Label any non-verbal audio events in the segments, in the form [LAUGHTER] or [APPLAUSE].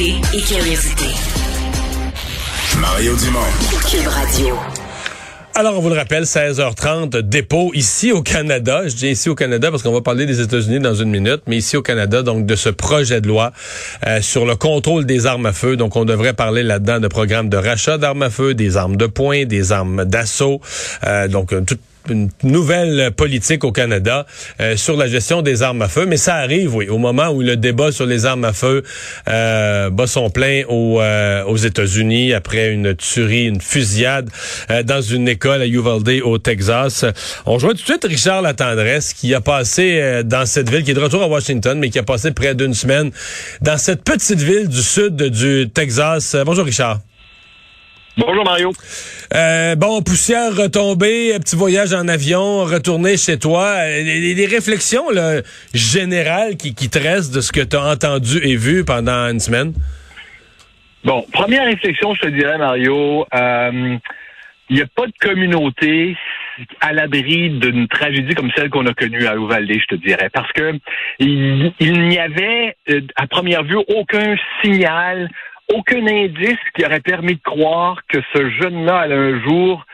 Et curiosité. Mario Dumont. Cube Radio. Alors, on vous le rappelle, 16h30, dépôt ici au Canada. Je dis ici au Canada parce qu'on va parler des États-Unis dans une minute, mais ici au Canada, donc de ce projet de loi euh, sur le contrôle des armes à feu. Donc, on devrait parler là-dedans de programmes de rachat d'armes à feu, des armes de poing, des armes d'assaut, euh, donc tout une nouvelle politique au Canada euh, sur la gestion des armes à feu, mais ça arrive, oui, au moment où le débat sur les armes à feu euh, bat son plein euh, aux États-Unis après une tuerie, une fusillade euh, dans une école à Uvalde au Texas. On joue tout de suite Richard Latendresse qui a passé dans cette ville, qui est de retour à Washington, mais qui a passé près d'une semaine dans cette petite ville du sud du Texas. bonjour Richard. Bonjour Mario. Euh, bon, poussière retombée, petit voyage en avion, retourner chez toi. Euh, les, réflexions là, générales qui, qui te restent de ce que tu as entendu et vu pendant une semaine? Bon, première réflexion, je te dirais, Mario, euh, il n'y a pas de communauté à l'abri d'une tragédie comme celle qu'on a connue à Uvalde, je te dirais, parce que il, il n'y avait, euh, à première vue, aucun signal aucun indice qui aurait permis de croire que ce jeune-là allait un jour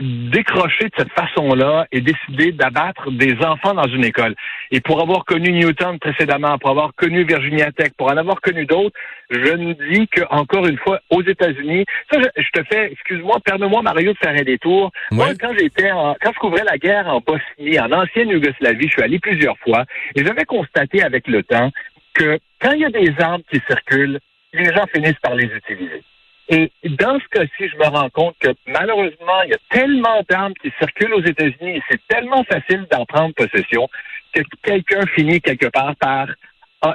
décrocher de cette façon-là et décider d'abattre des enfants dans une école. Et pour avoir connu Newton précédemment, pour avoir connu Virginia Tech, pour en avoir connu d'autres, je ne dis que encore une fois, aux États-Unis, ça, je, te fais, excuse-moi, permets-moi Mario de faire un détour. Moi, quand j'étais, quand je couvrais la guerre en Bosnie, en ancienne Yougoslavie, je suis allé plusieurs fois et j'avais constaté avec le temps que quand il y a des armes qui circulent, les gens finissent par les utiliser. Et dans ce cas-ci, je me rends compte que malheureusement, il y a tellement d'armes qui circulent aux États-Unis et c'est tellement facile d'en prendre possession que quelqu'un finit quelque part par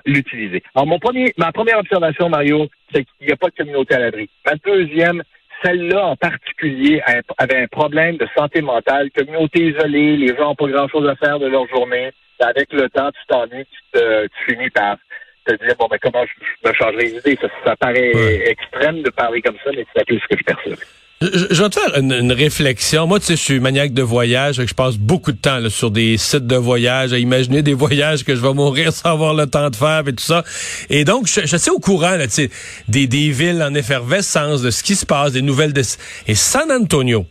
l'utiliser. Alors, mon premier, ma première observation, Mario, c'est qu'il n'y a pas de communauté à l'abri. Ma deuxième, celle-là en particulier avait un problème de santé mentale, communauté isolée, les gens n'ont pas grand-chose à faire de leur journée. Avec le temps, tu t'ennuies, tu, tu finis par te dire, bon, ben, comment je, me changerai d'idée. Ça, ça paraît extrême de parler comme ça, mais c'est un ce que je perçois. Je, je vais te faire une, réflexion. Moi, tu sais, je suis maniaque de voyage, je passe beaucoup de temps là, sur des sites de voyage, à imaginer des voyages que je vais mourir [LAUGHS] sans avoir le temps de faire et tout ça. Et donc, je, je suis au courant là, tu sais, des, des villes en effervescence, de ce qui se passe, des nouvelles de... Et San Antonio,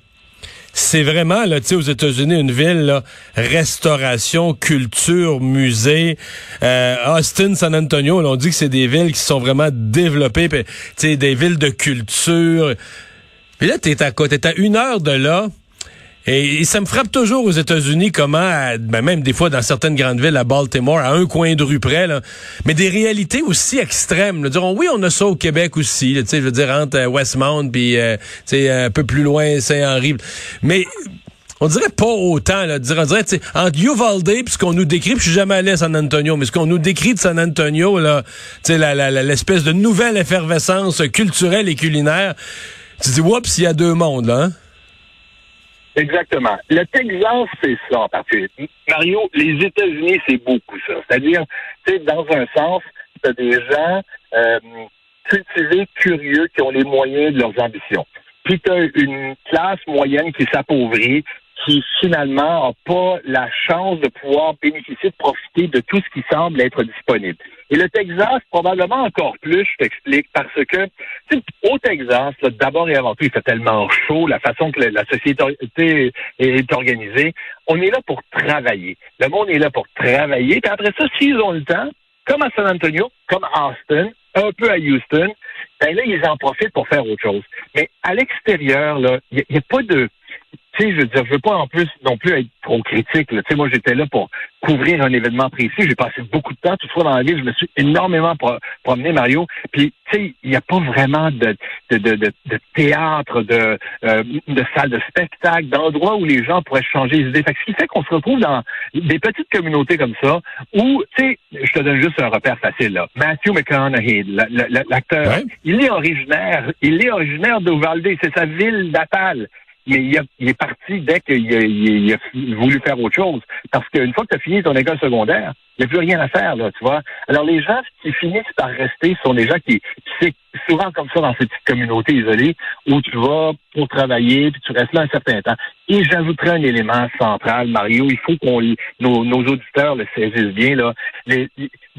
c'est vraiment là, tu sais, aux États-Unis, une ville là, restauration, culture, musée. Euh, Austin, San Antonio, on dit que c'est des villes qui sont vraiment développées, tu sais, des villes de culture. Puis là, t'es à côté, t'es à une heure de là. Et, ça me frappe toujours aux États-Unis comment, ben même des fois dans certaines grandes villes, à Baltimore, à un coin de rue près, là, mais des réalités aussi extrêmes. Là. Diront, oui, on a ça au Québec aussi, sais, je veux dire, entre euh, Westmount puis euh, un peu plus loin, Saint-Henri. Mais on dirait pas autant, là, on dirait, entre Uvalde puis ce qu'on nous décrit, puis je suis jamais allé à San Antonio, mais ce qu'on nous décrit de San Antonio, là, tu sais, l'espèce de nouvelle effervescence culturelle et culinaire, tu dis, oups, il y a deux mondes, là, hein? Exactement. Le Texas, c'est ça en particulier. Mario, les États-Unis, c'est beaucoup ça. C'est-à-dire, tu sais, dans un sens, tu as des gens euh, cultivés, curieux, qui ont les moyens de leurs ambitions. Puis tu as une classe moyenne qui s'appauvrit, qui finalement n'a pas la chance de pouvoir bénéficier, de profiter de tout ce qui semble être disponible. Et le Texas, probablement encore plus, je t'explique, parce que au Texas, d'abord et avant tout, il fait tellement chaud, la façon que la société est organisée, on est là pour travailler. Le monde est là pour travailler. Puis après ça, s'ils ont le temps, comme à San Antonio, comme à Austin, un peu à Houston, ben là, ils en profitent pour faire autre chose. Mais à l'extérieur, là, il n'y a, pas de tu sais, je veux dire, je veux pas en plus non plus être trop critique. Tu sais, moi, j'étais là pour couvrir un événement précis. J'ai passé beaucoup de temps. Toutefois, dans la ville, je me suis énormément promené, Mario. Puis, tu sais, il n'y a pas vraiment de, de, de, de théâtre, de, euh, de salle de spectacle, d'endroits où les gens pourraient changer les idées. Fait que ce qui fait qu'on se retrouve dans des petites communautés comme ça, où, tu sais, je te donne juste un repère facile, là. Matthew McConaughey, l'acteur, il est originaire, il est originaire d'Uvalde. C'est sa ville natale il, il, est parti dès qu'il a, voulu faire autre chose. Parce qu'une fois que tu as fini ton école secondaire, il n'y a plus rien à faire, là, tu vois. Alors, les gens qui finissent par rester sont des gens qui, c'est souvent comme ça dans ces petites communautés isolées où tu vas pour travailler, puis tu restes là un certain temps. Et j'ajouterai un élément central, Mario, il faut qu'on nos, nos auditeurs le saisissent bien, là. Les,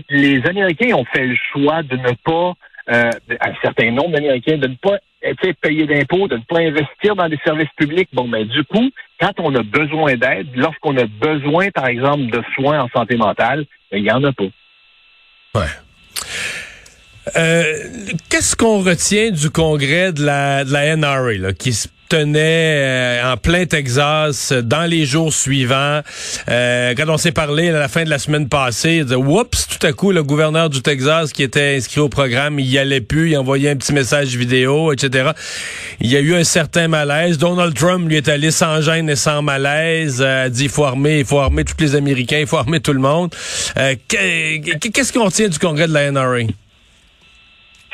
les Américains ont fait le choix de ne pas euh, un certain nombre d'Américains de ne pas payer d'impôts, de ne pas investir dans des services publics. Bon, ben, du coup, quand on a besoin d'aide, lorsqu'on a besoin, par exemple, de soins en santé mentale, ben, il n'y en a pas. Ouais. Euh, Qu'est-ce qu'on retient du congrès de la, de la NRA, là, qui se tenait euh, en plein Texas dans les jours suivants. Euh, quand on s'est parlé à la fin de la semaine passée, il disait, oups, tout à coup, le gouverneur du Texas qui était inscrit au programme, il y allait plus, il envoyait un petit message vidéo, etc. Il y a eu un certain malaise. Donald Trump lui est allé sans gêne et sans malaise, a dit, il faut armer, il faut armer tous les Américains, il faut armer tout le monde. Euh, qu'est-ce qu'on tient du congrès de la NRA?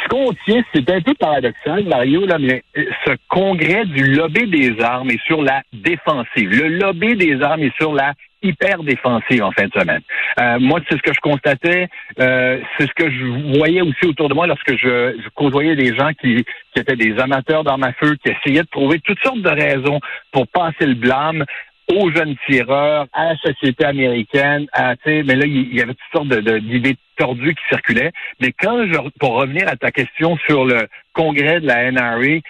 Ce qu'on tient, c'est un peu paradoxal, Mario, là, mais euh, ce congrès du lobby des armes est sur la défensive. Le lobby des armes est sur la hyper défensive en fin de semaine. Euh, moi, c'est ce que je constatais, euh, c'est ce que je voyais aussi autour de moi lorsque je, je côtoyais des gens qui, qui étaient des amateurs d'armes à feu, qui essayaient de trouver toutes sortes de raisons pour passer le blâme aux jeunes tireurs, à la société américaine, à, mais là, il y avait toutes sortes d'idées tordues qui circulaient. Mais quand je, pour revenir à ta question sur le congrès de la NRA,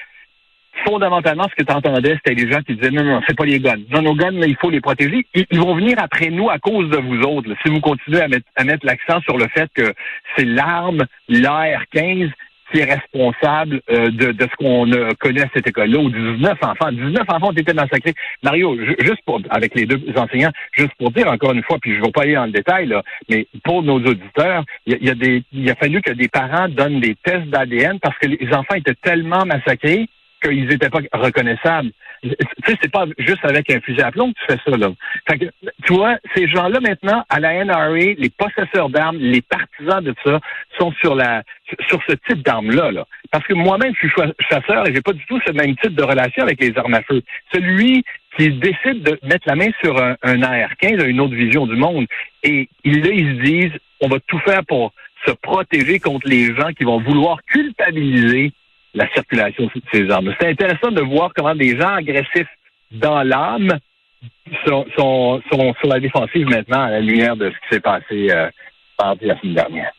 fondamentalement, ce que tu entendais, c'était les gens qui disaient non, non, c'est pas les guns. Non, nos guns, il faut les protéger. Ils, vont venir après nous à cause de vous autres. Si vous continuez à mettre, à mettre l'accent sur le fait que c'est l'arme, l'AR-15, qui est responsable euh, de, de, ce qu'on a connu à cette école-là, où 19 enfants, 19 enfants ont été massacrés. Mario, juste pour, avec les deux enseignants, juste pour dire encore une fois, puis je ne vais pas aller dans le détail, là, mais pour nos auditeurs, il y, a, des, il a fallu que des parents donnent des tests d'ADN parce que les enfants étaient tellement massacrés qu'ils n'étaient pas reconnaissables. Tu sais, c'est pas juste avec un fusil à plomb que tu fais ça, là. Fait que, tu vois, ces gens-là, maintenant, à la NRA, les possesseurs d'armes, les partisans de ça, sont sur la, sur ce type d'armes-là, là. Parce que moi-même, je suis chasseur et j'ai pas du tout ce même type de relation avec les armes à feu. Celui qui décide de mettre la main sur un, AR-15 a une autre vision du monde. Et là, ils se disent, on va tout faire pour se protéger contre les gens qui vont vouloir culpabiliser la circulation de ces armes. C'est intéressant de voir comment des gens agressifs dans l'âme sont, sur la défensive maintenant à la lumière de ce qui s'est passé euh, la semaine dernière.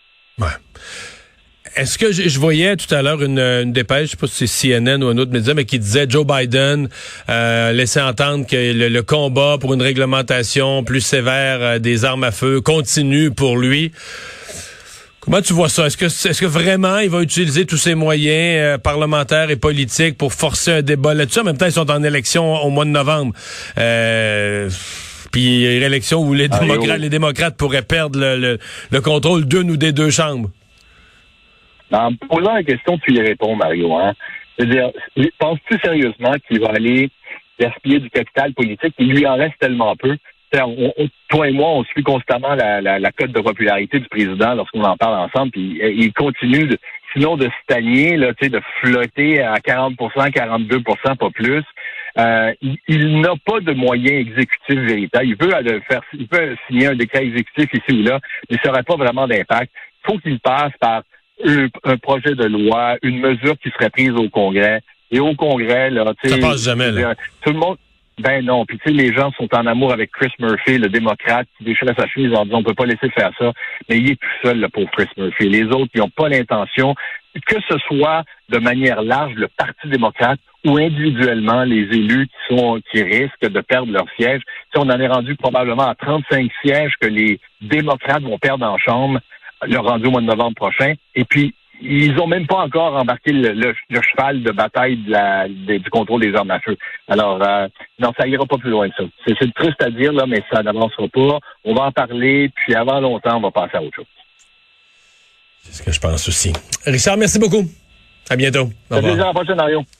Est-ce que je, voyais tout à l'heure une, dépêche, je sais pas si c'est CNN ou un autre média, mais qui disait Joe Biden euh, laissait entendre que le, combat pour une réglementation plus sévère euh, des armes à feu continue pour lui. Comment tu vois ça? Est-ce que, est-ce que vraiment il va utiliser tous ses moyens euh, parlementaires et politiques pour forcer un débat là-dessus? En même temps, ils sont en élection au mois de novembre. Euh, puis une élection où les, démocrates, les démocrates pourraient perdre le, le, contrôle d'une ou des deux chambres. En posant la question, tu y réponds, Mario. Hein? C'est-à-dire, penses-tu sérieusement qu'il va aller gaspiller du capital politique? Il lui en reste tellement peu toi et moi, on suit constamment la, la, cote de popularité du président lorsqu'on en parle ensemble, puis euh, il continue, de, sinon de stagner, là, de flotter à 40% 42% pas plus. Euh, il, n'a pas de moyens exécutifs véritables. Il peut, faire, il peut signer un décret exécutif ici ou là, mais ça n'aurait pas vraiment d'impact. Il faut qu'il passe par un, projet de loi, une mesure qui serait prise au Congrès. Et au Congrès, là, ça passe jamais. Là. Tout le monde, Ben non. Puis tu sais, les gens sont en amour avec Chris Murphy, le démocrate, qui déchire sa chemise en disant on peut pas laisser faire ça. Mais il est tout seul, le pauvre Chris Murphy. Les autres, ils n'ont pas l'intention, que ce soit de manière large le Parti démocrate ou individuellement les élus qui sont qui risquent de perdre leur siège. Si on en est rendu probablement à 35 sièges que les démocrates vont perdre en chambre, le rendu au mois de novembre prochain. Et puis, ils n'ont même pas encore embarqué le, cheval de bataille de la, du contrôle des armes à feu. Alors, euh, non, ça ira pas plus loin que ça. C'est triste à dire, là, mais ça n'avancera pas. On va en parler, puis avant longtemps, on va passer à autre chose. C'est ce que je pense aussi. Richard, merci beaucoup. À bientôt. Au revoir.